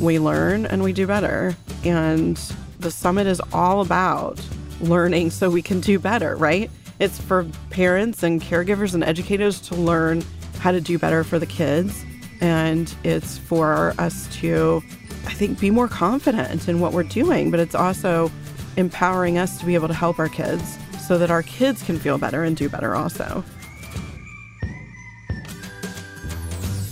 we learn and we do better. And the summit is all about learning so we can do better, right? It's for parents and caregivers and educators to learn how to do better for the kids. And it's for us to, I think, be more confident in what we're doing, but it's also empowering us to be able to help our kids so that our kids can feel better and do better also.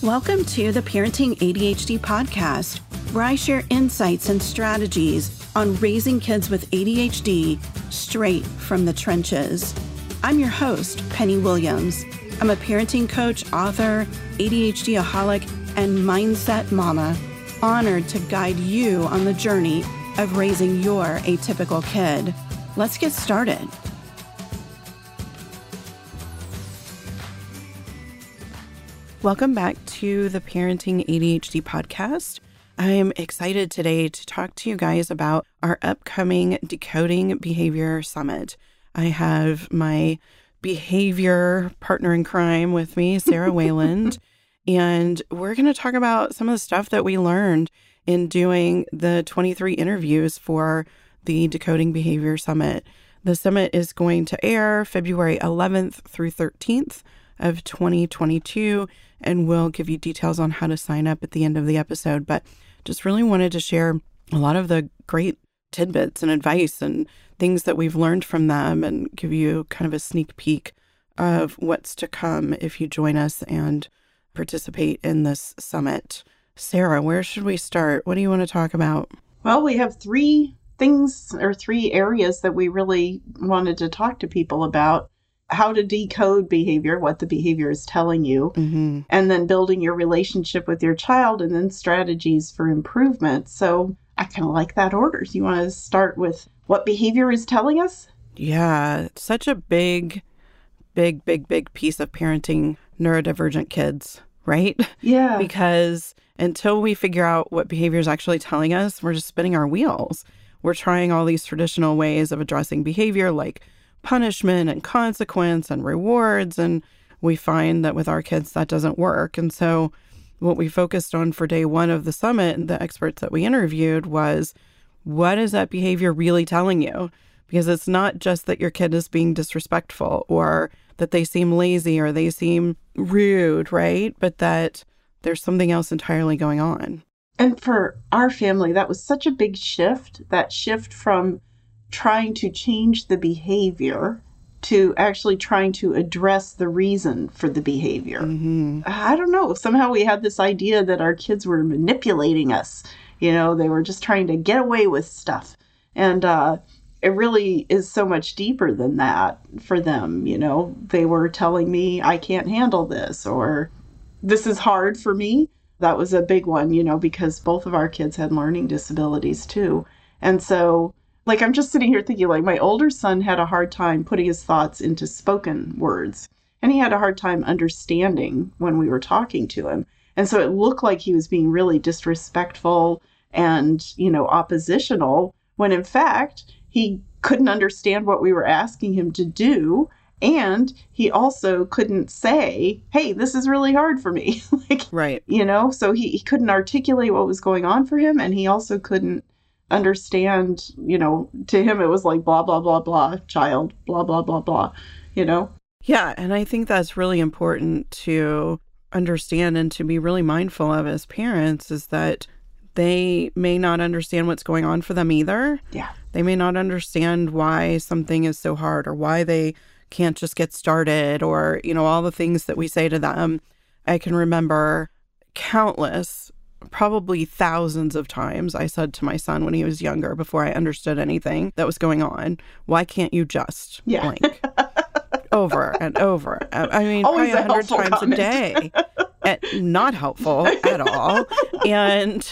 Welcome to the Parenting ADHD podcast, where I share insights and strategies on raising kids with ADHD straight from the trenches. I'm your host, Penny Williams. I'm a parenting coach, author, ADHD aholic, and mindset mama, honored to guide you on the journey of raising your atypical kid. Let's get started. Welcome back to the Parenting ADHD podcast. I'm excited today to talk to you guys about our upcoming Decoding Behavior Summit. I have my behavior partner in crime with me, Sarah Wayland, and we're going to talk about some of the stuff that we learned in doing the 23 interviews for the Decoding Behavior Summit. The summit is going to air February 11th through 13th of 2022 and we'll give you details on how to sign up at the end of the episode. But just really wanted to share a lot of the great tidbits and advice and things that we've learned from them and give you kind of a sneak peek of what's to come if you join us and participate in this summit. Sarah, where should we start? What do you want to talk about? Well, we have three things or three areas that we really wanted to talk to people about how to decode behavior, what the behavior is telling you, mm-hmm. and then building your relationship with your child, and then strategies for improvement. So I kind of like that order. So you want to start with what behavior is telling us? Yeah, such a big, big, big, big piece of parenting neurodivergent kids, right? Yeah. because until we figure out what behavior is actually telling us, we're just spinning our wheels. We're trying all these traditional ways of addressing behavior, like punishment and consequence and rewards. And we find that with our kids, that doesn't work. And so, what we focused on for day one of the summit, the experts that we interviewed, was what is that behavior really telling you? Because it's not just that your kid is being disrespectful or that they seem lazy or they seem rude, right? But that there's something else entirely going on. And for our family, that was such a big shift that shift from trying to change the behavior to actually trying to address the reason for the behavior. Mm-hmm. I don't know. Somehow we had this idea that our kids were manipulating us. You know, they were just trying to get away with stuff. And uh, it really is so much deeper than that for them. You know, they were telling me, I can't handle this, or this is hard for me. That was a big one, you know, because both of our kids had learning disabilities too. And so like I'm just sitting here thinking like my older son had a hard time putting his thoughts into spoken words. And he had a hard time understanding when we were talking to him. And so it looked like he was being really disrespectful and, you know, oppositional when in fact he couldn't understand what we were asking him to do. And he also couldn't say hey this is really hard for me. Like right. you know so he, he couldn't articulate what was going on for him. And he also couldn't understand, you know, to him it was like blah, blah, blah, blah, child, blah, blah, blah, blah, you know? Yeah. And I think that's really important to understand and to be really mindful of as parents is that they may not understand what's going on for them either. Yeah. They may not understand why something is so hard or why they can't just get started or, you know, all the things that we say to them. I can remember countless probably thousands of times I said to my son when he was younger before I understood anything that was going on, why can't you just yeah. blank? over and over. I mean, Always probably a hundred times comment. a day. At, not helpful at all. and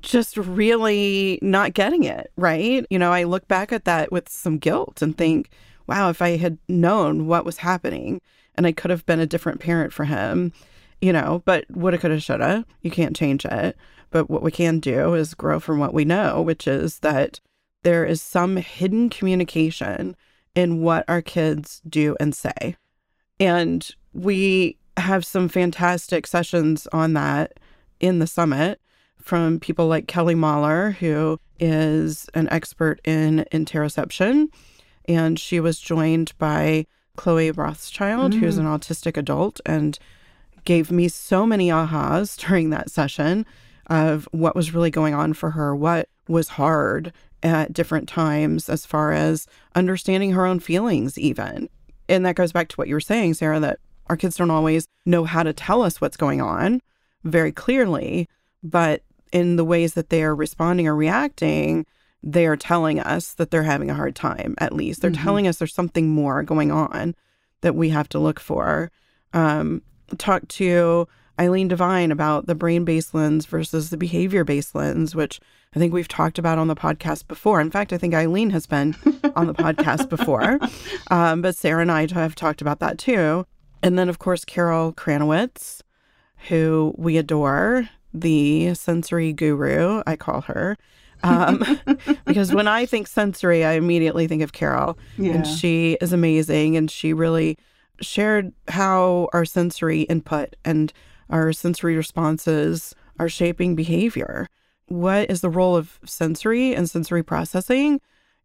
just really not getting it, right? You know, I look back at that with some guilt and think, wow, if I had known what was happening and I could have been a different parent for him you know, but woulda, coulda, shoulda. You can't change it. But what we can do is grow from what we know, which is that there is some hidden communication in what our kids do and say. And we have some fantastic sessions on that in the summit from people like Kelly Mahler, who is an expert in interoception. And she was joined by Chloe Rothschild, mm. who's an autistic adult, and gave me so many ahas during that session of what was really going on for her, what was hard at different times as far as understanding her own feelings, even. And that goes back to what you were saying, Sarah, that our kids don't always know how to tell us what's going on very clearly, but in the ways that they are responding or reacting, they are telling us that they're having a hard time, at least. They're mm-hmm. telling us there's something more going on that we have to look for. Um, talk to Eileen Devine about the brain based lens versus the behavior based lens, which I think we've talked about on the podcast before. In fact, I think Eileen has been on the podcast before, um, but Sarah and I have talked about that too. And then, of course, Carol Kranowitz, who we adore, the sensory guru, I call her. Um, because when I think sensory, I immediately think of Carol. Yeah. And she is amazing. And she really shared how our sensory input and our sensory responses are shaping behavior. What is the role of sensory and sensory processing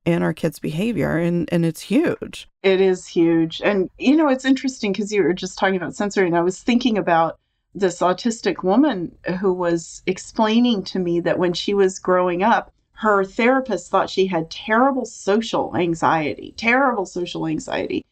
in our kids' behavior? And, and it's huge. It is huge. And, you know, it's interesting because you were just talking about sensory, and I was thinking about this autistic woman who was explaining to me that when she was growing up, her therapist thought she had terrible social anxiety, terrible social anxiety.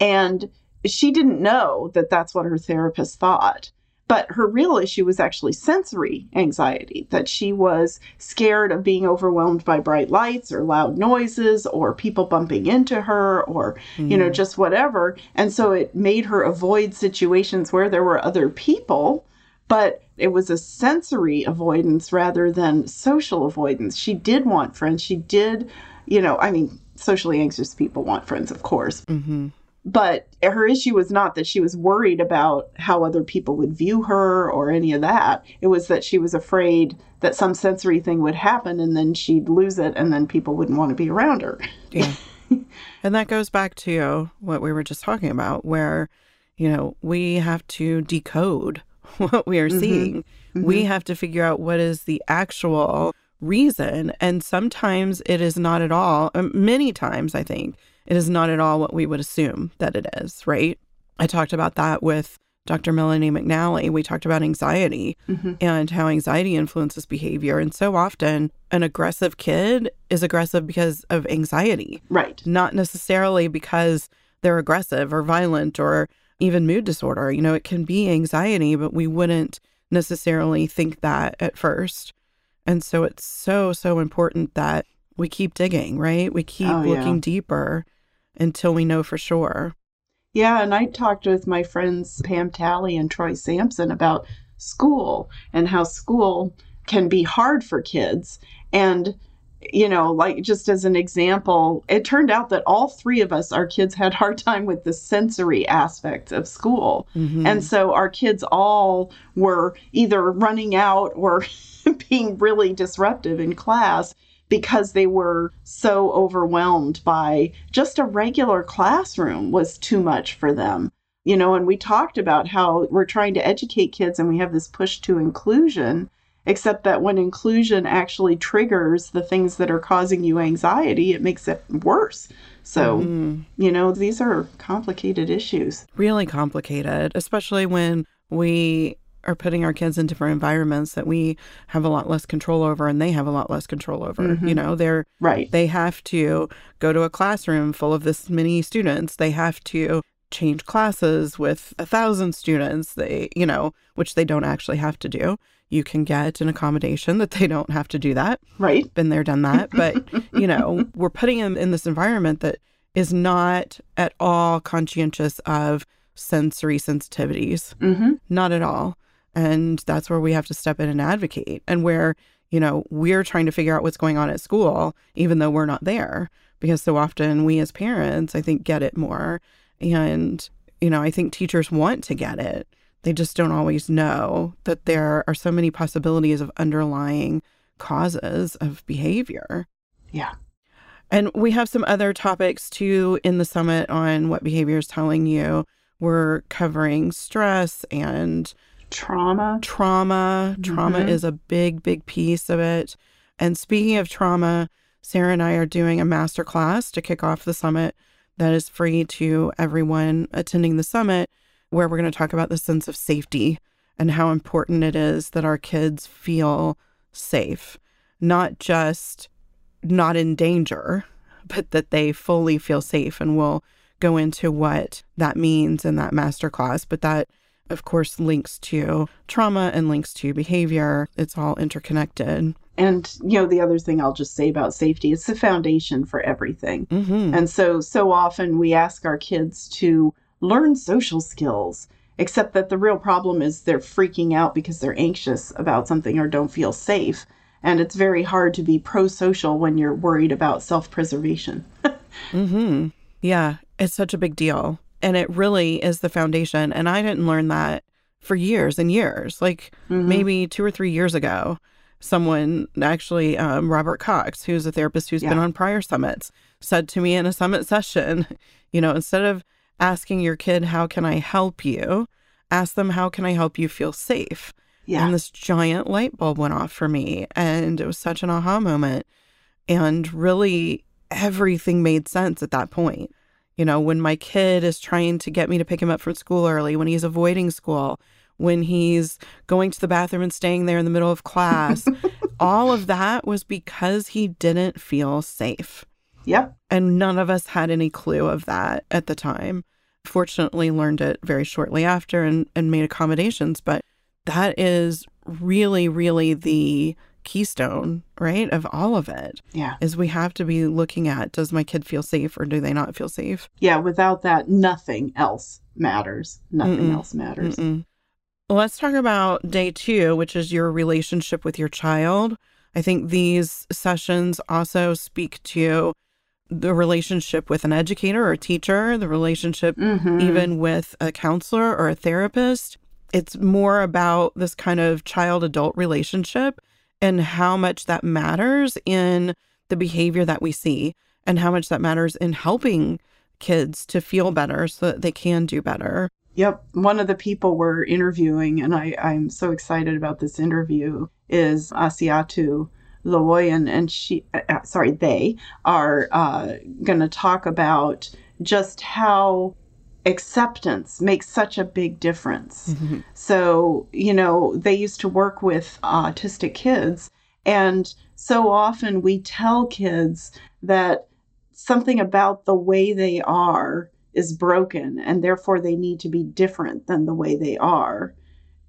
And she didn't know that that's what her therapist thought. But her real issue was actually sensory anxiety, that she was scared of being overwhelmed by bright lights or loud noises or people bumping into her or, mm. you know, mm. just whatever. And so it made her avoid situations where there were other people, but it was a sensory avoidance rather than social avoidance. She did want friends. She did, you know, I mean, socially anxious people want friends, of course. Mm-hmm. But her issue was not that she was worried about how other people would view her or any of that. It was that she was afraid that some sensory thing would happen and then she'd lose it and then people wouldn't want to be around her. Yeah. and that goes back to what we were just talking about, where, you know, we have to decode what we are mm-hmm. seeing. Mm-hmm. We have to figure out what is the actual reason. And sometimes it is not at all, um, many times, I think, it is not at all what we would assume that it is, right? I talked about that with Dr. Melanie McNally. We talked about anxiety mm-hmm. and how anxiety influences behavior. And so often, an aggressive kid is aggressive because of anxiety. Right. Not necessarily because they're aggressive or violent or even mood disorder. You know, it can be anxiety, but we wouldn't necessarily think that at first. And so it's so, so important that we keep digging, right? We keep oh, looking yeah. deeper until we know for sure. Yeah, and I talked with my friends Pam Talley and Troy Sampson about school and how school can be hard for kids. And, you know, like just as an example, it turned out that all three of us, our kids had hard time with the sensory aspect of school. Mm-hmm. And so our kids all were either running out or being really disruptive in class because they were so overwhelmed by just a regular classroom was too much for them. You know, and we talked about how we're trying to educate kids and we have this push to inclusion, except that when inclusion actually triggers the things that are causing you anxiety, it makes it worse. So, mm. you know, these are complicated issues. Really complicated, especially when we are putting our kids in different environments that we have a lot less control over and they have a lot less control over. Mm-hmm. You know, they're right. They have to go to a classroom full of this many students. They have to change classes with a thousand students. They, you know, which they don't actually have to do. You can get an accommodation that they don't have to do that. Right. Been there, done that. But, you know, we're putting them in this environment that is not at all conscientious of sensory sensitivities. Mm-hmm. Not at all. And that's where we have to step in and advocate and where, you know, we're trying to figure out what's going on at school, even though we're not there. Because so often we as parents, I think, get it more. And, you know, I think teachers want to get it. They just don't always know that there are so many possibilities of underlying causes of behavior. Yeah. And we have some other topics too in the summit on what behavior is telling you. We're covering stress and Trauma. Trauma. Trauma Mhm. is a big, big piece of it. And speaking of trauma, Sarah and I are doing a master class to kick off the summit that is free to everyone attending the summit, where we're going to talk about the sense of safety and how important it is that our kids feel safe, not just not in danger, but that they fully feel safe. And we'll go into what that means in that master class. But that, of course, links to trauma and links to behavior. It's all interconnected. And, you know, the other thing I'll just say about safety, it's the foundation for everything. Mm-hmm. And so, so often we ask our kids to learn social skills, except that the real problem is they're freaking out because they're anxious about something or don't feel safe. And it's very hard to be pro social when you're worried about self preservation. Mm-hmm. Yeah, it's such a big deal. And it really is the foundation. And I didn't learn that for years and years. Like maybe two or three years ago, someone actually, um, Robert Cox, who's a therapist who's been on prior summits, said to me in a summit session, you know, instead of asking your kid, How can I help you? ask them, How can I help you feel safe? Yeah. And this giant light bulb went off for me. And it was such an aha moment. And really, everything made sense at that point. You know, when my kid is trying to get me to pick him up from school early, when he's avoiding school, when he's going to the bathroom and staying there in the middle of class, all of that was because he didn't feel safe. Yep. And none of us had any clue of that at the time. Fortunately, learned it very shortly after and, and made accommodations. But that is really, really the keystone, right, of all of it Yeah. is we have to be looking at does my kid feel safe or do they not feel safe? Yeah. Without that, nothing else matters. Nothing Mm-mm. else matters. Mm-mm. Let's talk about day two, which is your relationship with your child. I think these sessions also speak to the relationship with an educator or a teacher, the relationship Mhm. even with a counselor or a therapist. It's more about this kind of child adult relationship and how much that matters in the behavior that we see and how much that matters in helping kids to feel better so that they can do better. Yep. One of the people we're interviewing, and I, I'm so excited about this interview, is Asiatu Lawoyin, and she, uh, uh, sorry, they are uh, going to talk about just how acceptance makes such a big difference. So, you know, they used to work with autistic kids, and so often we tell kids that something about the way they are is broken and therefore they need to be different than the way they are.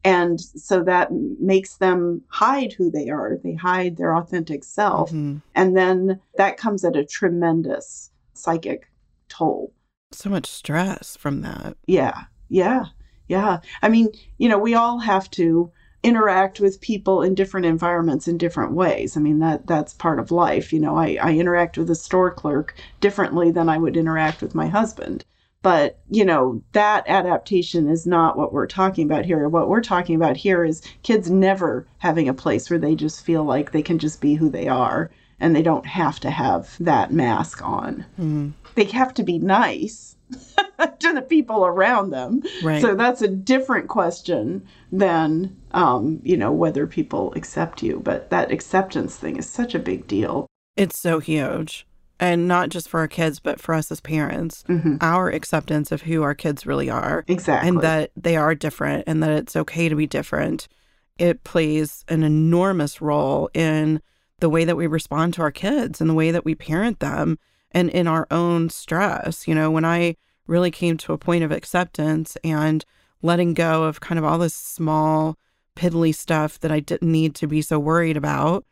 And so that makes them hide who they are. They hide their authentic self. Mhm. And then that comes at a tremendous psychic toll. So much stress from that. Yeah. Yeah. Yeah. I mean, you know, we all have to interact with people in different environments in different ways. I mean, that that's part of life. You know, I, I interact with a store clerk differently than I would interact with my husband. But, you know, that adaptation is not what we're talking about here. What we're talking about here is kids never having a place where they just feel like they can just be who they are and they don't have to have that mask on. Mm, They have to be nice to the people around them. right. So that's a different question than, um, you know, whether people accept you. But that acceptance thing is such a big deal. it's so huge. And not just for our kids, but for us as parents. Mhm. Our acceptance of who our kids really are Exactly. and that they are different and that it's okay to be different. It plays an enormous role in the way that we respond to our kids and the way that we parent them and in our own stress. You know, when I really came to a point of acceptance and letting go of kind of all this small, piddly stuff that I didn't need to be so worried about,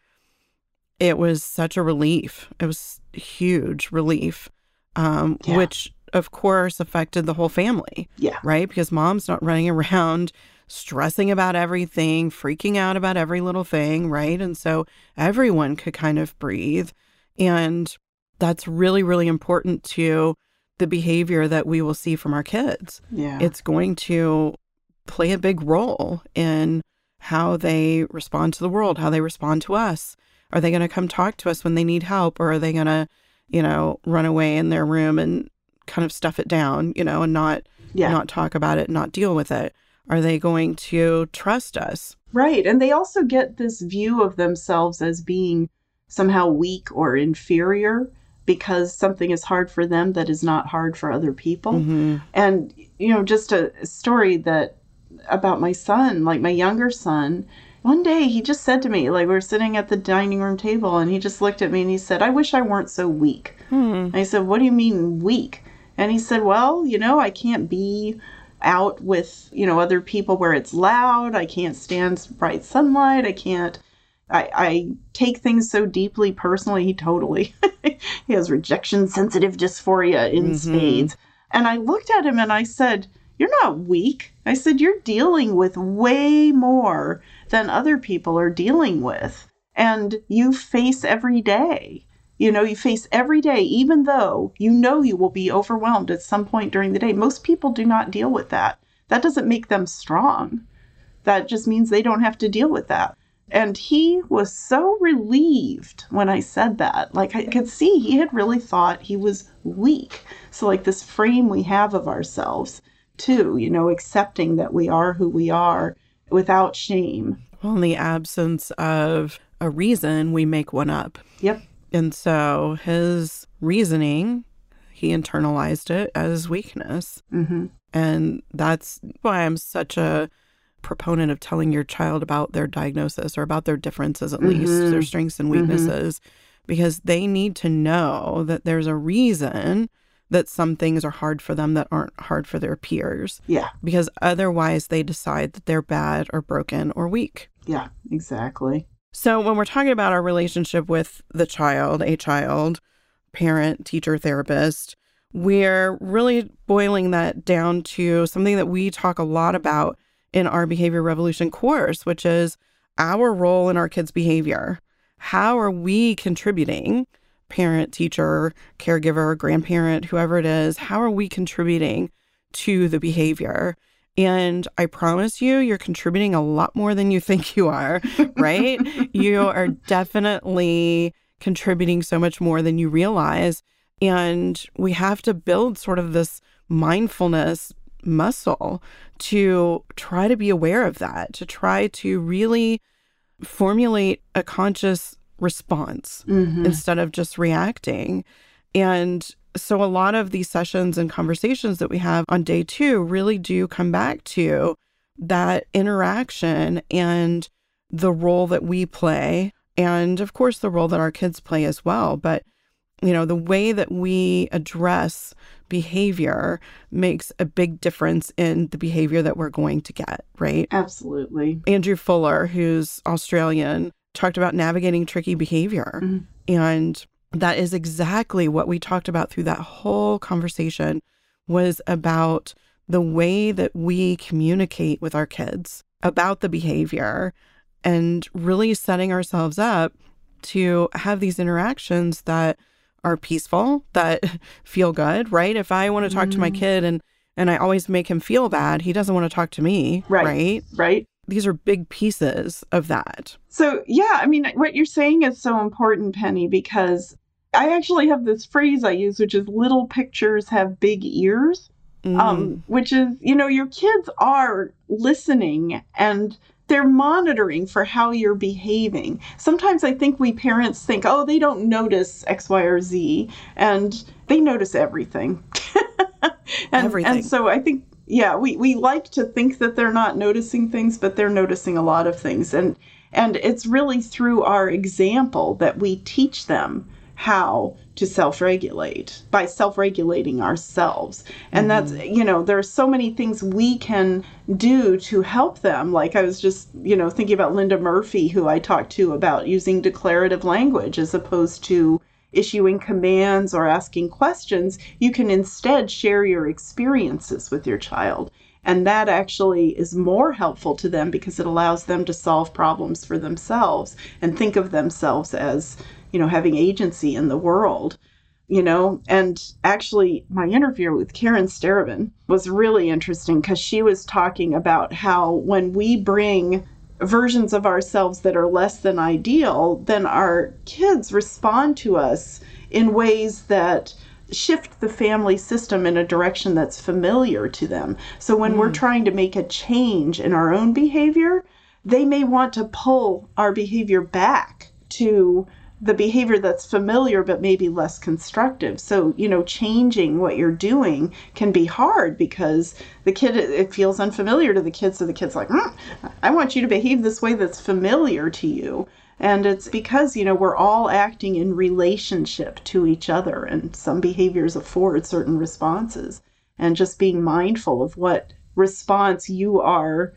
it was such a relief. It was huge relief, um, Yeah. which of course affected the whole family yeah. right? Because mom's not running around stressing about everything, freaking out about every little thing, right? And so everyone could kind of breathe. And that's really, really important to the behavior that we will see from our kids. Yeah. It's going to play a big role in how they respond to the world, how they respond to us. Are they going to come talk to us when they need help? Or are they going to, you know, run away in their room and kind of stuff it down, you know, and not yeah. not talk about it, not deal with it. Are they going to trust us? Right. And they also get this view of themselves as being somehow weak or inferior because something is hard for them that is not hard for other people. Mm-hmm. And, you know, just a story that about my son, like my younger son, one day he just said to me, like we were sitting at the dining room table, and he just looked at me and he said, I wish I weren't so weak. Hmm. I said, What do you mean weak? And he said, Well, you know, I can't be out with, you know, other people where it's loud. I can't stand bright sunlight. I can't I, I take things so deeply personally. He totally he has rejection sensitive dysphoria in Mhm. spades. And I looked at him and I said, You're not weak. I said, You're dealing with way more than other people are dealing with. And you face every day. You know, you face every day, even though you know you will be overwhelmed at some point during the day. Most people do not deal with that. That doesn't make them strong. That just means they don't have to deal with that. And he was so relieved when I said that. Like I could see he had really thought he was weak. So, like this frame we have of ourselves, too, you know, accepting that we are who we are without shame. Well, in the absence of a reason, we make one up. Yep. And so his reasoning, he internalized it as weakness. hmm And that's why I'm such a proponent of telling your child about their diagnosis or about their differences, at least, Mhm. their strengths and weaknesses, because they need to know that there's a reason that some things are hard for them that aren't hard for their peers, Yeah. because otherwise they decide that they're bad or broken or weak. Yeah. Exactly. So, when we're talking about our relationship with the child, a child, parent, teacher, therapist, we're really boiling that down to something that we talk a lot about in our Behavior Revolution course, which is our role in our kids' behavior. How are we contributing, parent, teacher, caregiver, grandparent, whoever it is, how are we contributing to the behavior? And I promise you, you're contributing a lot more than you think you are, right? you are definitely contributing so much more than you realize. And we have to build sort of this mindfulness muscle to try to be aware of that, to try to really formulate a conscious response hmm instead of just reacting. And so a lot of these sessions and conversations that we have on day two really do come back to that interaction and the role that we play. And of course, the role that our kids play as well. But, you know, the way that we address behavior makes a big difference in the behavior that we're going to get, right? Absolutely. Andrew Fuller, who's Australian, talked about navigating tricky behavior. Mhm. And that is exactly what we talked about through that whole conversation was about the way that we communicate with our kids about the behavior and really setting ourselves up to have these interactions that are peaceful, that feel good, right? If I want to talk to my Mhm. kid and and I always make him feel bad, he doesn't want to talk to me, Right. right? Right. these are big pieces of that. So, yeah, I mean, what you're saying is so important, Penny, because I actually have this phrase I use, which is little pictures have big ears. Mm. um, which is, you know, your kids are listening and they're monitoring for how you're behaving. Sometimes I think we parents think, oh, they don't notice X, Y, or Z, and they notice everything. and, Everything. And so I think, yeah, we, we like to think that they're not noticing things, but they're noticing a lot of things. And and it's really through our example that we teach them how to self-regulate by self-regulating ourselves. And that's mm-hmm. you know there are so many things we can do to help them. Like i was just you know thinking about linda murphy who i talked to about using declarative language as opposed to issuing commands or asking questions. You can instead share your experiences with your child. And that actually is more helpful to them because it allows them to solve problems for themselves and think of themselves as you know having agency in the world you know and actually my interview with karen Starobin was really interesting because she was talking about how when we bring versions of ourselves that are less than ideal then our kids respond to us in ways that shift the family system in a direction that's familiar to them. So when mm. we're trying to make a change in our own behavior, they may want to pull our behavior back to the behavior that's familiar but maybe less constructive. So, you know, changing what you're doing can be hard because the kid, it feels unfamiliar to the kid. So the kid's like, mm, I want you to behave this way that's familiar to you. And it's because, you know, we're all acting in relationship to each other, and some behaviors afford certain responses. And just being mindful of what response you are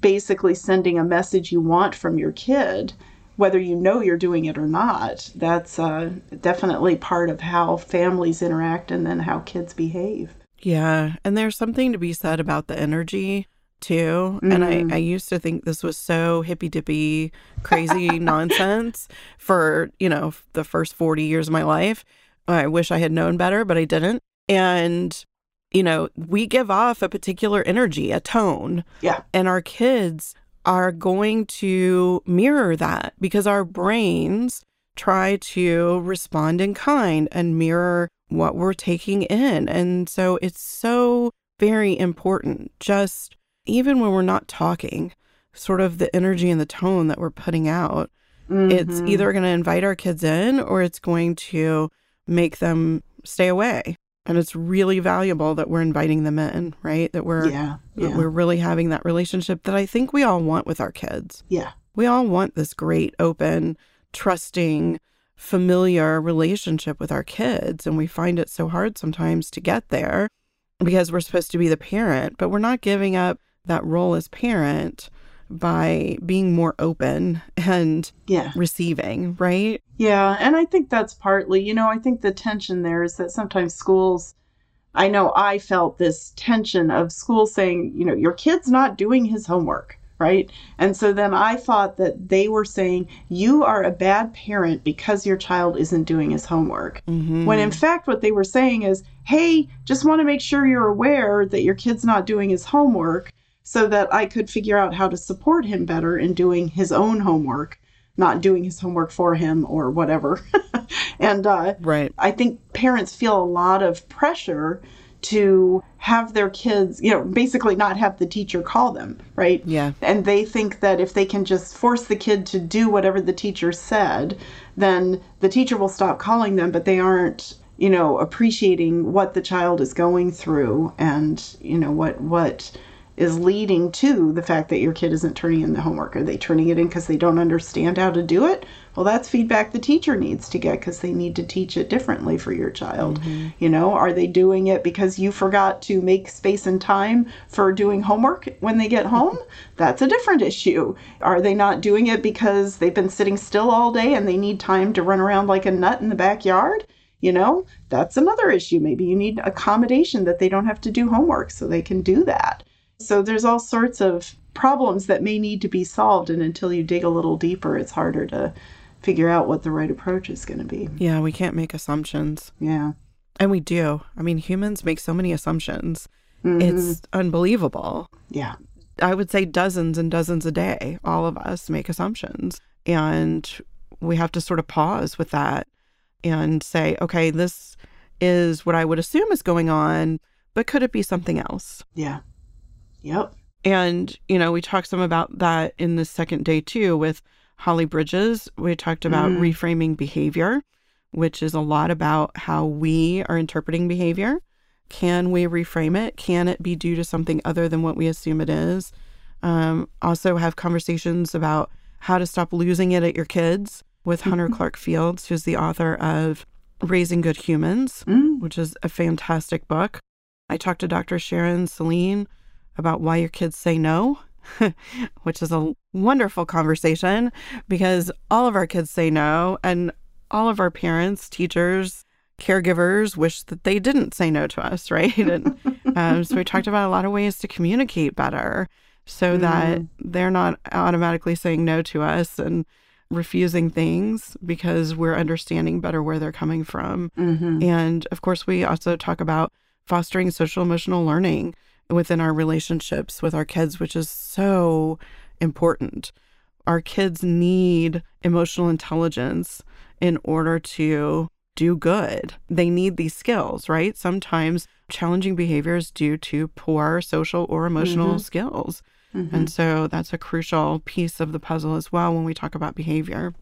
basically sending a message you want from your kid, whether you know you're doing it or not, that's uh, definitely part of how families interact and then how kids behave. Yeah. And there's something to be said about the energy too. Mm-hmm. And I. I used to think this was so hippy dippy, crazy nonsense for, you know, the first 40 years of my life. I wish I had known better, but I didn't. And, you know, we give off a particular energy, a tone. Yeah. And our kids are going to mirror that because our brains try to respond in kind and mirror what we're taking in. And so it's so very important just even when we're not talking, sort of the energy and the tone that we're putting out, mm-hmm. it's either going to invite our kids in or it's going to make them stay away. And it's really valuable that we're inviting them in, right? That we're yeah, yeah. That we're really having that relationship that I think we all want with our kids. Yeah. We all want this great, open, trusting, familiar relationship with our kids. And we find it so hard sometimes to get there because we're supposed to be the parent, but we're not giving up that role as parent by being more open and yeah. receiving, right? Yeah, and I think that's partly, you know, I think the tension there is that sometimes schools I know I felt this tension of school saying, you know, your kid's not doing his homework, right? And so then I thought that they were saying, you are a bad parent because your child isn't doing his homework. Mm-hmm. When in fact, what they were saying is, hey, just want to make sure you're aware that your kid's not doing his homework so that I could figure out how to support him better in doing his own homework, not doing his homework for him or whatever. and uh, right. I think parents feel a lot of pressure to have their kids, you know, basically not have the teacher call them, right? Yeah. And they think that if they can just force the kid to do whatever the teacher said, then the teacher will stop calling them, but they aren't you know appreciating what the child is going through and you know what what is leading to the fact that your kid isn't turning in the homework. Are they turning it in because they don't understand how to do it? Well, that's feedback the teacher needs to get because they need to teach it differently for your child. Mm-hmm. You know, are they doing it because you forgot to make space and time for doing homework when they get home? that's a different issue. Are they not doing it because they've been sitting still all day and they need time to run around like a nut in the backyard? You know, that's another issue. Maybe you need accommodation that they don't have to do homework so they can do that. So there's all sorts of problems that may need to be solved. And until you dig a little deeper, it's harder to figure out what the right approach is going to be. Yeah, we can't make assumptions. Yeah. And we do. I mean, humans make so many assumptions. Mm-hmm. It's unbelievable. Yeah. I would say dozens and dozens a day. All of us make assumptions. And we have to sort of pause with that and say, okay, this is what I would assume is going on, but could it be something else? Yeah. Yep. And, you know, we talked some about that in the second day too with Holly Bridges. We talked about mm. reframing behavior, which is a lot about how we are interpreting behavior. Can we reframe it? Can it be due to something other than what we assume it is? Um, also, have conversations about how to stop losing it at your kids with Hunter Clark Fields, who's the author of Raising Good Humans, mm. which is a fantastic book. I talked to Dr. Sharon Saline about why your kids say no, which is a wonderful conversation because all of our kids say no, and all of our parents, teachers, caregivers wish that they didn't say no to us, right? And um, so we talked about a lot of ways to communicate better so that mm. they're not automatically saying no to us and refusing things because we're understanding better where they're coming from. Mm-hmm. And of course, we also talk about fostering social emotional learning within our relationships with our kids, which is so important. Our kids need emotional intelligence in order to do good. They need these skills, right? Sometimes challenging behavior is due to poor social or emotional Mm-hmm. skills. And so that's a crucial piece of the puzzle as well when we talk about behavior.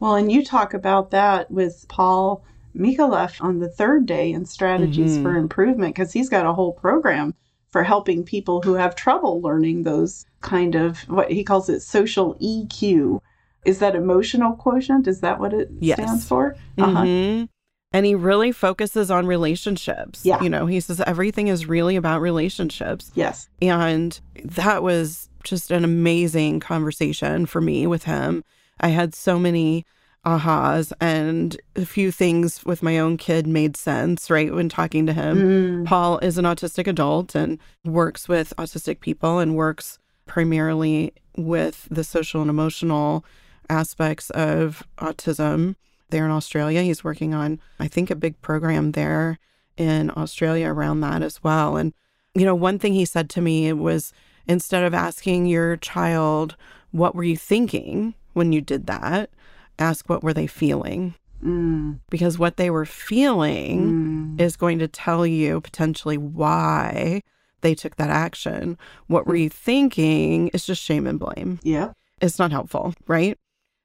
Well, and you talk about that with Paul Micallef on the third day in Strategies Mhm. for Improvement, because he's got a whole program for helping people who have trouble learning those kind of what he calls it social EQ. Is that emotional quotient? Is that what it Yes. stands for? Uh-huh. Mhm. And he really focuses on relationships. Yeah. You know, he says everything is really about relationships. Yes. And that was just an amazing conversation for me with him. I had so many ahas and a few things with my own kid made sense, right? When talking to him. Mm. Paul is an autistic adult and works with autistic people and works primarily with the social and emotional aspects of autism there in Australia. He's working on, I think, a big program there in Australia around that as well. And, you know, one thing he said to me was instead of asking your child, what were you thinking when you did that? Ask what were they feeling? Mm. Because what they were feeling Mm. is going to tell you potentially why they took that action. What were you thinking is just shame and blame. Yeah. It's not helpful, right?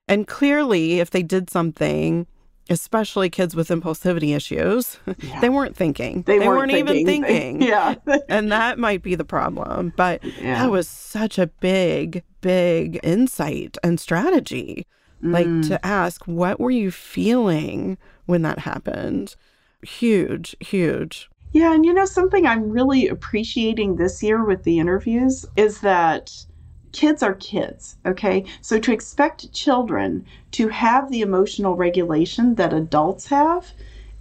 And clearly, if they did something, especially kids with impulsivity issues, Yeah. they weren't thinking. They weren't even thinking. thinking. yeah. And that might be the problem. But Yeah. that was such a big, big insight and strategy. Like Mm. to ask, what were you feeling when that happened? Huge, huge. Yeah, and you know, something I'm really appreciating this year with the interviews is that kids are kids, okay? So to expect children to have the emotional regulation that adults have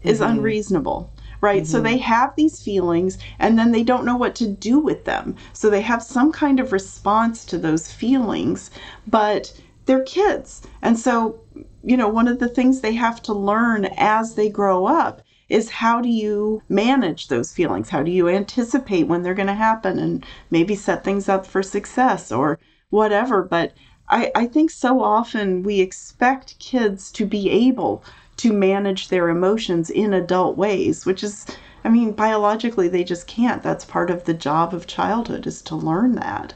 is Mhm. unreasonable. Right? So Mhm. they have these feelings and then they don't know what to do with them. So they have some kind of response to those feelings, but they're kids. And so, you know, one of the things they have to learn as they grow up is how do you manage those feelings? How do you anticipate when they're going to happen and maybe set things up for success or whatever? But I, I think so often we expect kids to be able to manage their emotions in adult ways, which is, I mean, biologically, they just can't. That's part of the job of childhood is to learn that.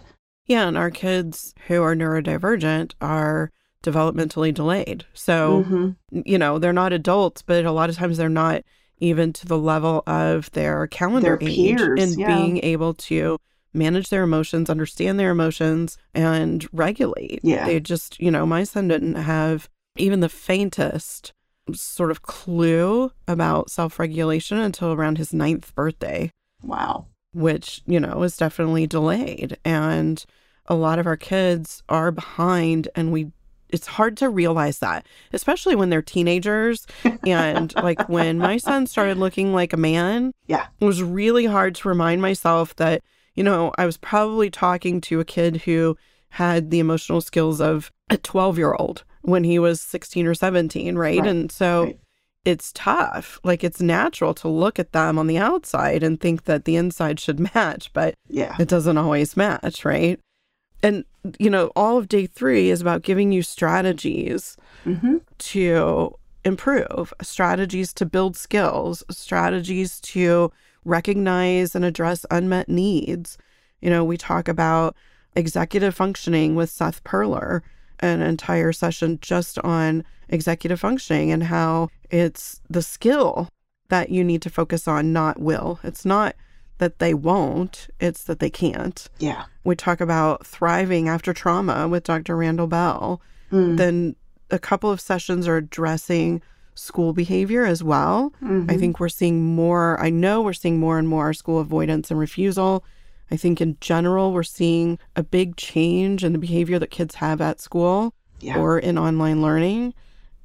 Yeah. And our kids who are neurodivergent are developmentally delayed. So, Mhm. you know, they're not adults, but a lot of times they're not even to the level of their calendar Their age peers, in yeah. being able to manage their emotions, understand their emotions, and regulate. Yeah. They just, you know, my son didn't have even the faintest sort of clue about self regulation until around his ninth birthday Wow. Which, you know, is definitely delayed. And a lot of our kids are behind and we it's hard to realize that, especially when they're teenagers. And like when my son started looking like a man, Yeah. it was really hard to remind myself that, you know, I was probably talking to a kid who had the emotional skills of a 12 year old when he was 16 or 17, right? Right, And so right. It's tough. Like it's natural to look at them on the outside and think that the inside should match, but Yeah. it doesn't always match, right? And, you know, all of day three is about giving you strategies hmm to improve, strategies to build skills, strategies to recognize and address unmet needs. You know, we talk about executive functioning with Seth Perler, an entire session just on executive functioning and how it's the skill that you need to focus on, not will. It's not that they won't, it's that they can't. Yeah. We talk about thriving after trauma with Dr. Randall Bell Mm. then a couple of sessions are addressing school behavior as well. I Mhm. think we're seeing more, I know we're seeing more and more school avoidance and refusal. I think in general, we're seeing a big change in the behavior that kids have at school Yeah. or in online learning.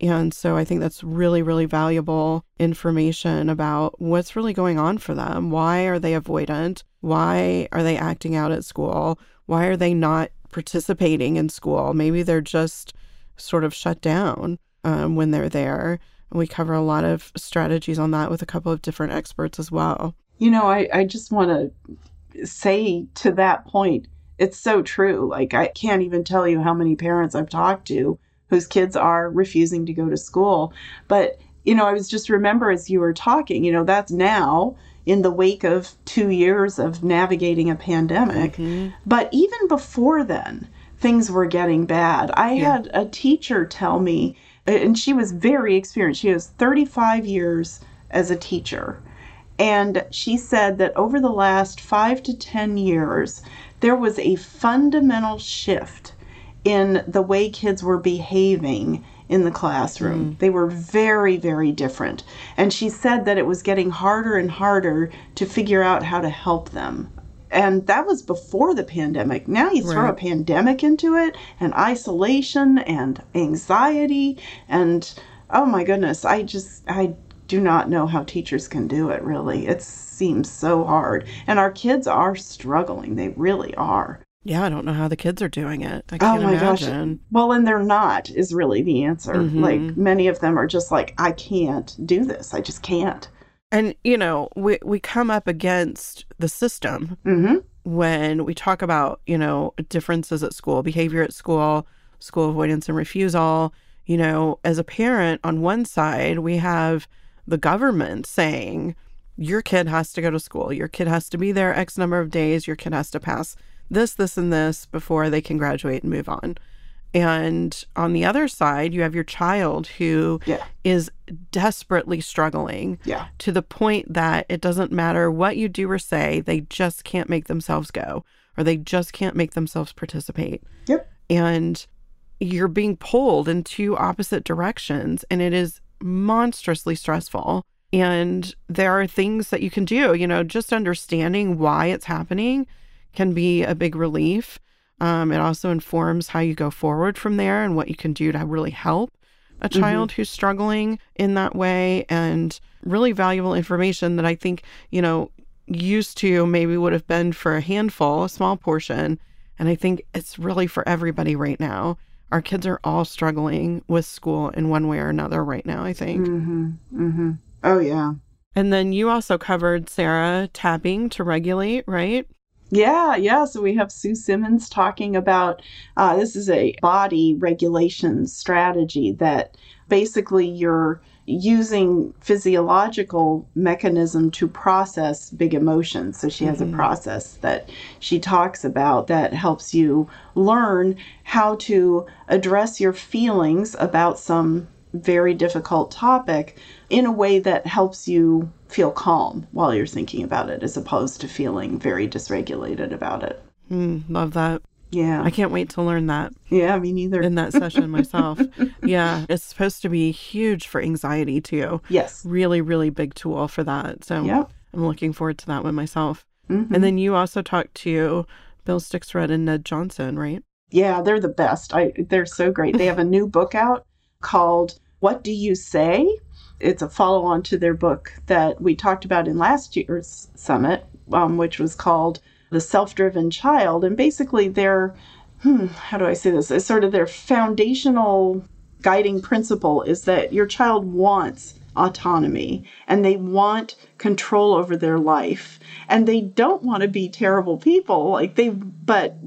And so I think that's really, really valuable information about what's really going on for them. Why are they avoidant? Why are they acting out at school? Why are they not participating in school? Maybe they're just sort of shut down um, when they're there. And we cover a lot of strategies on that with a couple of different experts as well. You know, I, I just want to say to that point, it's so true. Like, I can't even tell you how many parents I've talked to whose kids are refusing to go to school. But you know, I was just remember as you were talking, you know, that's now in the wake of two years of navigating a pandemic. Mm-hmm. But even before then, things were getting bad. I Yeah. had a teacher tell me, and she was very experienced. She has 35 years as a teacher. And she said that over the last five to 10 years, there was a fundamental shift in the way kids were behaving in the classroom. Hmm. They were very, very different. And she said that it was getting harder and harder to figure out how to help them. And that was before the pandemic. Now you throw a pandemic into it, and isolation and anxiety, and oh my goodness, I just, I do not know how teachers can do it really. It seems so hard. And our kids are struggling. They really are. Yeah, I don't know how the kids are doing it. I Oh can't my imagine. gosh. Well, and they're not, is really the answer. Mhm. Like, many of them are just like, I can't do this. I just can't. And you know, we we come up against the system hmm when we talk about, you know, differences at school, behavior at school, school avoidance and refusal, you know, as a parent on one side, we have the government saying your kid has to go to school, your kid has to be there X number of days, your kid has to pass this, this, and this before they can graduate and move on. And on the other side, you have your child who is Yeah. desperately struggling Yeah. to the point that it doesn't matter what you do or say, they just can't make themselves go or they just can't make themselves participate. Yep. And you're being pulled in two opposite directions, and it is monstrously stressful. And there are things that you can do, you know, just understanding why it's happening can be a big relief. Um, it also informs how you go forward from there and what you can do to really help a child who's struggling in that way and really valuable information that I think, you know, used to maybe would have been for a handful, a small portion. And I think it's really for everybody right now. Our kids are all struggling with school in one way or another right now, I think. hmm hmm Oh, yeah. And then you also covered, Sarah, tapping to regulate, right? Yeah, yeah. So we have Sue Simmons talking about uh, this is a body regulation strategy that basically you're using physiological mechanism to process big emotions. So she has a process that she talks about that helps you learn how to address your feelings about some very difficult topic in a way that helps you feel calm while you're thinking about it as opposed to feeling very dysregulated about it. Mm, love that. Yeah. I can't wait to learn that yeah, me neither. in that session myself. yeah, it's supposed to be huge for anxiety too. yes. Really, really big tool for that. So Yep. I'm looking forward to that one myself. Mhm. And then you also talked to Bill Stixrud and Ned Johnson, right? Yeah, they're the best. I they're so great. They have a new book out called What Do You Say? It's a follow on to their book that we talked about in last year's summit, um, which was called The Self Driven Child. And basically, their, hmm, how do I say this? It's sort of their foundational guiding principle is that your child wants autonomy and they want control over their life and they don't want to be terrible people like they but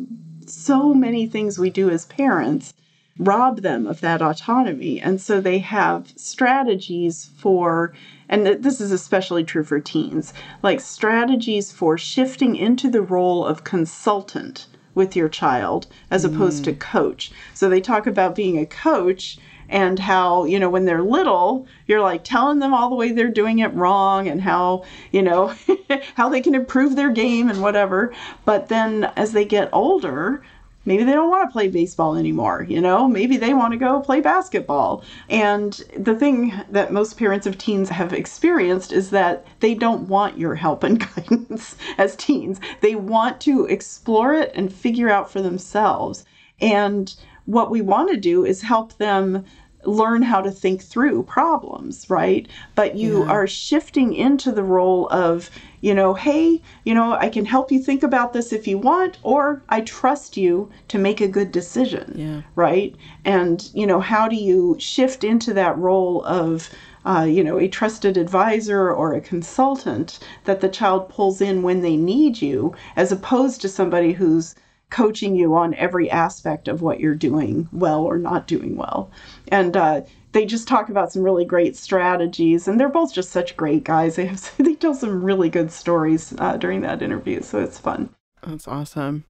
so many things we do as parents rob them of that autonomy. And so they have strategies for, and th- this is especially true for teens, like strategies for shifting into the role of consultant with your child as opposed to mm. coach. So they talk about being a coach and how, you know, when they're little, you're like telling them all the way they're doing it wrong and how, you know, how they can improve their game and whatever. But then as they get older, maybe they don't want to play baseball anymore you know? Maybe they want to go play basketball. And the thing that most parents of teens have experienced is that they don't want your help and guidance as teens. They want to explore it and figure out for themselves. And what we want to do is help them learn how to think through problems, right? But you Yeah. are shifting into the role of, you know, hey, you know, I can help you think about this if you want, or I trust you to make a good decision, Yeah. right? And, you know, how do you shift into that role of, uh, you know, a trusted advisor or a consultant that the child pulls in when they need you, as opposed to somebody who's coaching you on every aspect of what you're doing well or not doing well. And uh, they just talk about some really great strategies, and they're both just such great guys. They have they tell some really good stories uh, during that interview, so it's fun. That's awesome.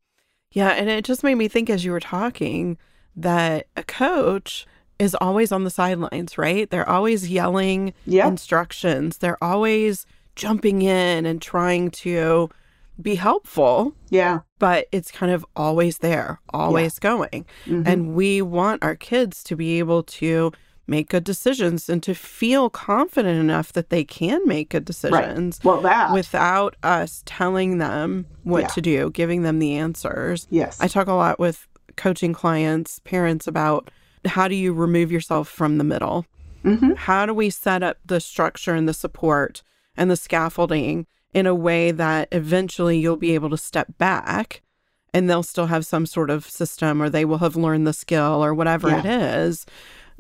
Yeah, and it just made me think as you were talking that a coach is always on the sidelines, right? They're always yelling Yep. instructions. They're always jumping in and trying to be helpful, Yeah. but it's kind of always there, always going. Mhm. And we want our kids to be able to make good decisions and to feel confident enough that they can make good decisions well, that without us telling them what Yeah. to do, giving them the answers. yes, I talk a lot with coaching clients, parents about how do you remove yourself from the middle? Mhm. How do we set up the structure and the support and the scaffolding in a way that eventually you'll be able to step back and they'll still have some sort of system or they will have learned the skill or whatever Yeah. it is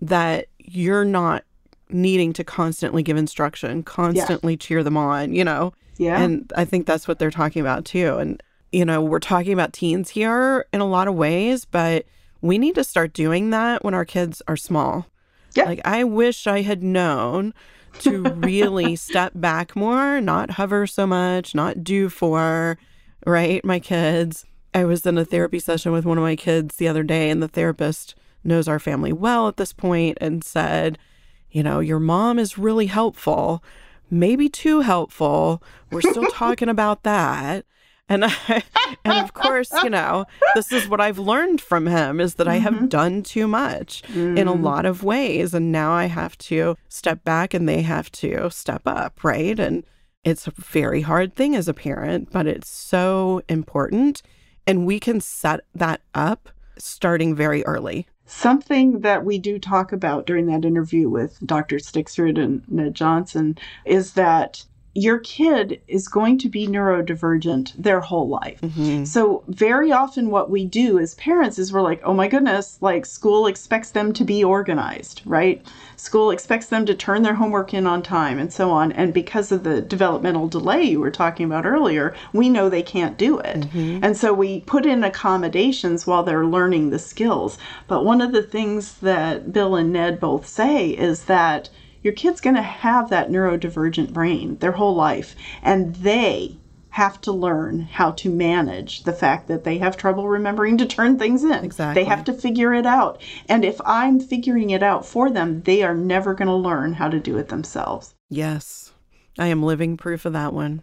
that you're not needing to constantly give instruction, constantly cheer them on, you know? yeah, And I think that's what they're talking about too. And, you know, we're talking about teens here in a lot of ways, but we need to start doing that when our kids are small. Yeah. Like, I wish I had known to really step back more, not hover so much, not do for, right? My kids. I was in a therapy session with one of my kids the other day, and the therapist knows our family well at this point and said, you know, your mom is really helpful, maybe too helpful. We're still talking about that. And I, and of course, you know, this is what I've learned from him is that I have mm-hmm. done too much in a mm. lot of ways and now I have to step back and they have to step up, right? And it's a very hard thing as a parent, but it's so important and we can set that up starting very early. Something that we do talk about during that interview with Dr. Stixrud and Ned Johnson is that your kid is going to be neurodivergent their whole life. Mm-hmm. So, very often, what we do as parents is we're like, oh my goodness, like school expects them to be organized, right? School expects them to turn their homework in on time and so on. And because of the developmental delay you were talking about earlier, we know they can't do it. Mm-hmm. And so we put in accommodations while they're learning the skills. But one of the things that Bill and Ned both say is that your kid's going to have that neurodivergent brain their whole life, and they have to learn how to manage the fact that they have trouble remembering to turn things in. Exactly. They have to figure it out. And if I'm figuring it out for them, they are never going to learn how to do it themselves. Yes. I am living proof of that one.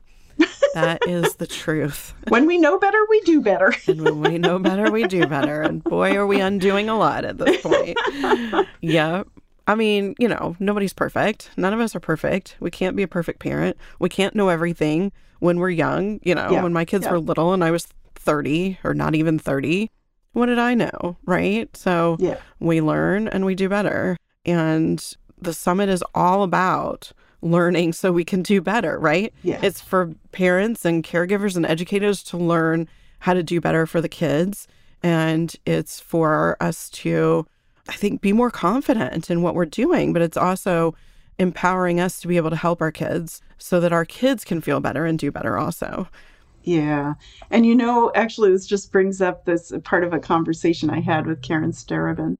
That is the truth. When we know better, we do better. And when we know better, we do better. And boy, are we undoing a lot at this point. Yeah. I mean, you know, nobody's perfect. None of us are perfect. We can't be a perfect parent. We can't know everything when we're young. You know, Yeah. when my kids Yeah. were little and I was 30 or not even 30, what did I know? Right. So Yeah. we learn and we do better. And the summit is all about learning so we can do better, right? Yeah. It's for parents and caregivers and educators to learn how to do better for the kids. And it's for us to, I think, be more confident in what we're doing, but it's also empowering us to be able to help our kids so that our kids can feel better and do better also. Yeah. And you know, actually, this just brings up this part of a conversation I had with Karen Starobin,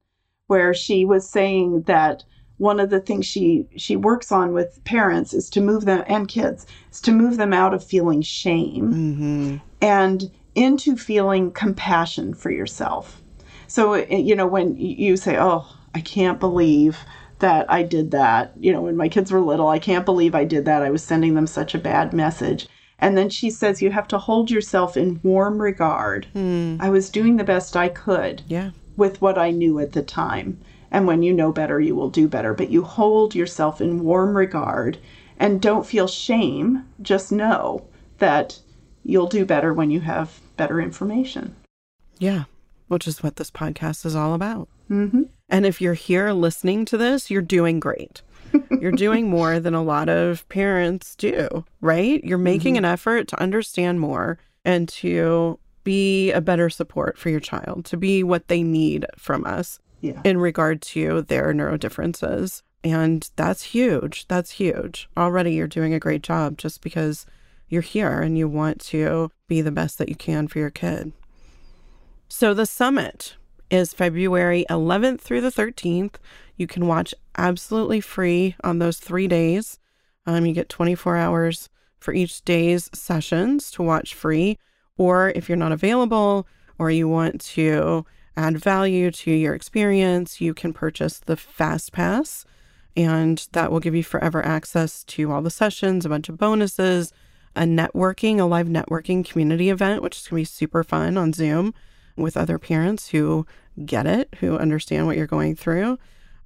where she was saying that one of the things she she works on with parents is to move them and kids is to move them out of feeling shame Mm-hmm. and into feeling compassion for yourself. So, you know, when you say, Oh, I can't believe that I did that, you know, when my kids were little, I can't believe I did that. I was sending them such a bad message. And then she says, You have to hold yourself in warm regard. Hmm. I was doing the best I could Yeah. with what I knew at the time. And when you know better, you will do better. But you hold yourself in warm regard and don't feel shame. Just know that you'll do better when you have better information. Yeah. Which is what this podcast is all about. Mm-hmm. And if you're here listening to this, you're doing great. You're doing more than a lot of parents do, right? You're making an effort to understand more and to be a better support for your child, to be what they need from us Yeah. in regard to their neurodifferences. And that's huge. That's huge. Already you're doing a great job just because you're here and you want to be the best that you can for your kid. So the summit is February 11th through the 13th. You can watch absolutely free on those three days. Um, you get 24 hours for each day's sessions to watch free. Or if you're not available or you want to add value to your experience, you can purchase the Fast Pass, and that will give you forever access to all the sessions, a bunch of bonuses, a networking, a live networking community event, which is going to be super fun on Zoom with other parents who get it, who understand what you're going through.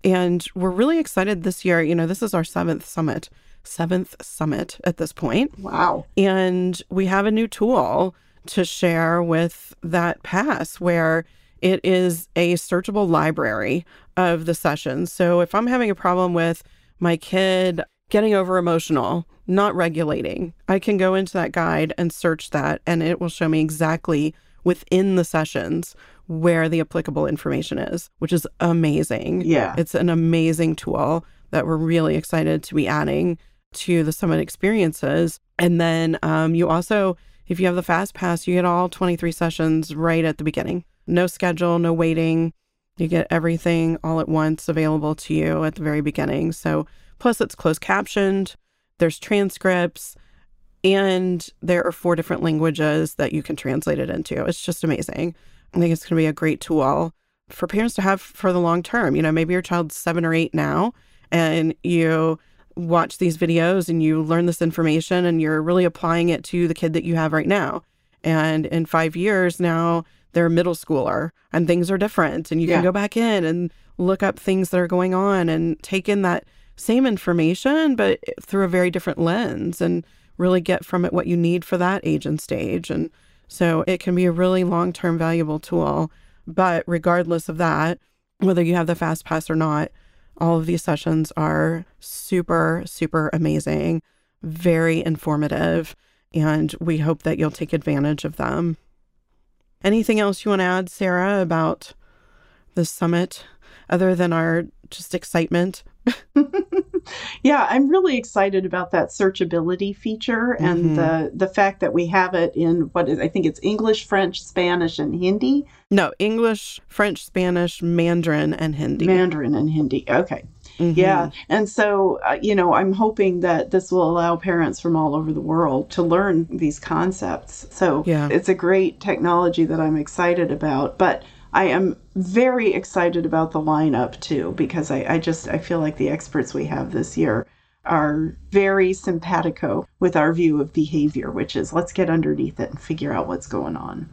And we're really excited this year. You know, this is our seventh summit, seventh summit at this point. Wow. And we have a new tool to share with that pass where it is a searchable library of the sessions. So if I'm having a problem with my kid getting over emotional, not regulating, I can go into that guide and search that, and it will show me exactly within the sessions where the applicable information is, which is amazing. Yeah. It's an amazing tool that we're really excited to be adding to the summit experiences. And then um, you also, if you have the fast pass, you get all 23 sessions right at the beginning. No schedule, no waiting. You get everything all at once available to you at the very beginning. So, plus it's closed captioned, there's transcripts, and there are four different languages that you can translate it into. It's just amazing. I think it's going to be a great tool for parents to have for the long term. You know, maybe your child's seven or eight now, and you watch these videos and you learn this information and you're really applying it to the kid that you have right now. And in five years now, they're a middle schooler and things are different. And you Yeah. can go back in and look up things that are going on and take in that same information, but through a very different lens and really get from it what you need for that age and stage. And so it can be a really long term valuable tool. But regardless of that, whether you have the fast pass or not, all of these sessions are super, super amazing, very informative, and we hope that you'll take advantage of them. Anything else you want to add, Sarah, about the summit other than our just excitement? Yeah, I'm really excited about that searchability feature Mhm. and the the fact that we have it in what is I think it's English, French, Spanish, and Hindi. No, English, French, Spanish, Mandarin, and Hindi. Mandarin and Hindi. Okay. Mhm. Yeah. And so, uh, you know, I'm hoping that this will allow parents from all over the world to learn these concepts. So Yeah. it's a great technology that I'm excited about. But I am very excited about the lineup too, because I, I just I feel like the experts we have this year are very simpatico with our view of behavior, which is let's get underneath it and figure out what's going on.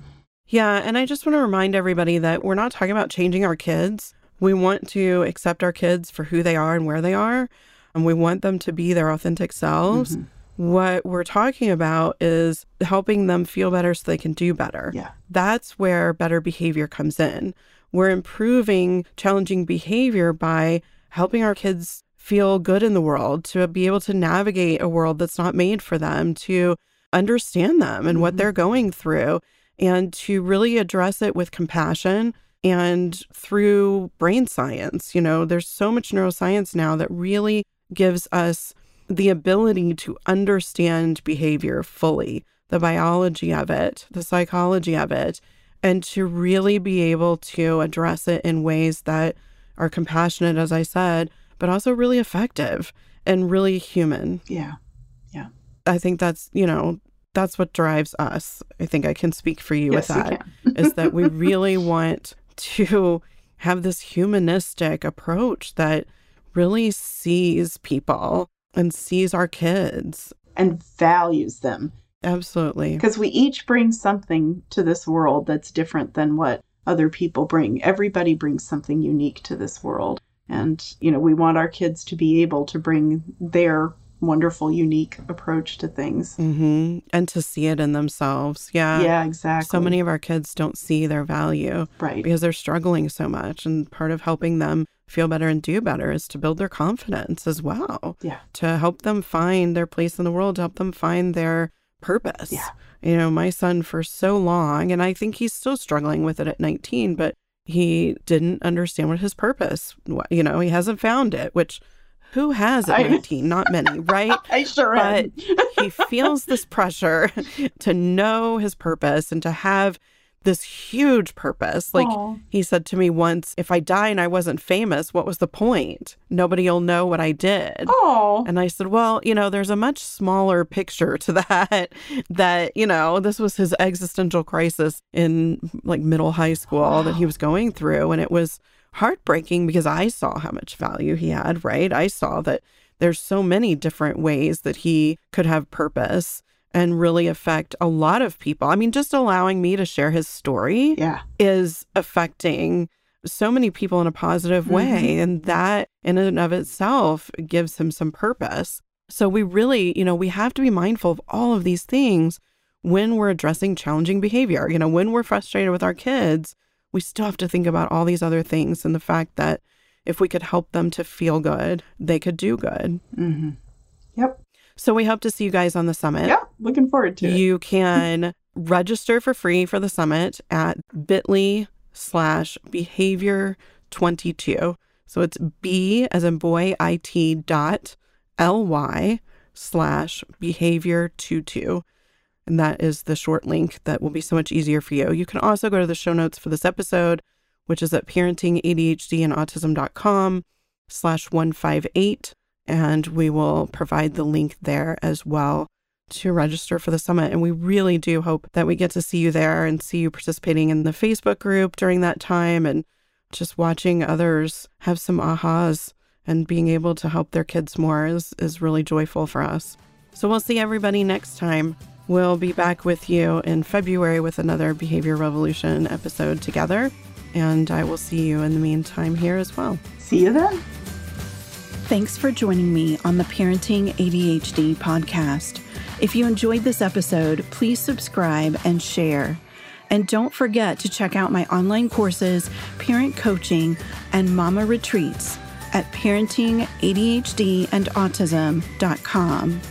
Yeah, and I just want to remind everybody that we're not talking about changing our kids. We want to accept our kids for who they are and where they are, and we want them to be their authentic selves. Mm-hmm. What we're talking about is helping them feel better so they can do better. Yeah. That's where better behavior comes in. We're improving challenging behavior by helping our kids feel good in the world, to be able to navigate a world that's not made for them, to understand them and what Mhm. they're going through, and to really address it with compassion and through brain science. You know, there's so much neuroscience now that really gives us the ability to understand behavior fully, the biology of it, the psychology of it, and to really be able to address it in ways that are compassionate, as I said, but also really effective and really human. Yeah. Yeah. I think that's, you know, that's what drives us. I think I can speak for you yes, with you that can. is that we really want to have this humanistic approach that really sees people and sees our kids. and values them Absolutely. because we each bring something to this world that's different than what other people bring. Everybody brings something unique to this world. And, you know, we want our kids to be able to bring their wonderful, unique approach to things. hmm And to see it in themselves. Yeah. yeah, exactly. So many of our kids don't see their value Right. because they're struggling so much. And part of helping them feel better and do better is to build their confidence as well. Yeah. To help them find their place in the world, to help them find their purpose. Yeah. You know, my son for so long, and I think he's still struggling with it at 19, but he didn't understand what his purpose, you know, he hasn't found it, which who has at I- 19? Not many, right? I sure but he feels this pressure to know his purpose and to have this huge purpose. Like Aw. he said to me once, if I die and I wasn't famous, what was the point? Nobody will know what I did. Oh, And I said, well, you know, there's a much smaller picture to that, that, you know, this was his existential crisis in like middle high school that he was going through. And it was heartbreaking because I saw how much value he had, right? I saw that there's so many different ways that he could have purpose and really affect a lot of people. I mean, just allowing me to share his story yeah. is affecting so many people in a positive way. And that in and of itself gives him some purpose. So we really, you know, we have to be mindful of all of these things when we're addressing challenging behavior. You know, when we're frustrated with our kids, we still have to think about all these other things and the fact that if we could help them to feel good, they could do good. Mm-hmm. Yep. So we hope to see you guys on the summit. Yeah. Looking forward to it. You can register for free for the summit at bit.ly slash behavior 22. So it's B as in boy, IT dot L-Y slash behavior 22. And that is the short link that will be so much easier for you. You can also go to the show notes for this episode, which is at parentingadhdandautism.com slash 158. And we will provide the link there as well to register for the summit. And we really do hope that we get to see you there and see you participating in the Facebook group during that time and just watching others have some ahas and being able to help their kids more is, is really joyful for us. So we'll see everybody next time. We'll be back with you in February with another Behavior Revolution episode together. And I will see you in the meantime here as well. See you then. Thanks for joining me on the Parenting ADHD podcast. If you enjoyed this episode, please subscribe and share. And don't forget to check out my online courses, parent coaching, and mama retreats at parentingadhdandautism.com.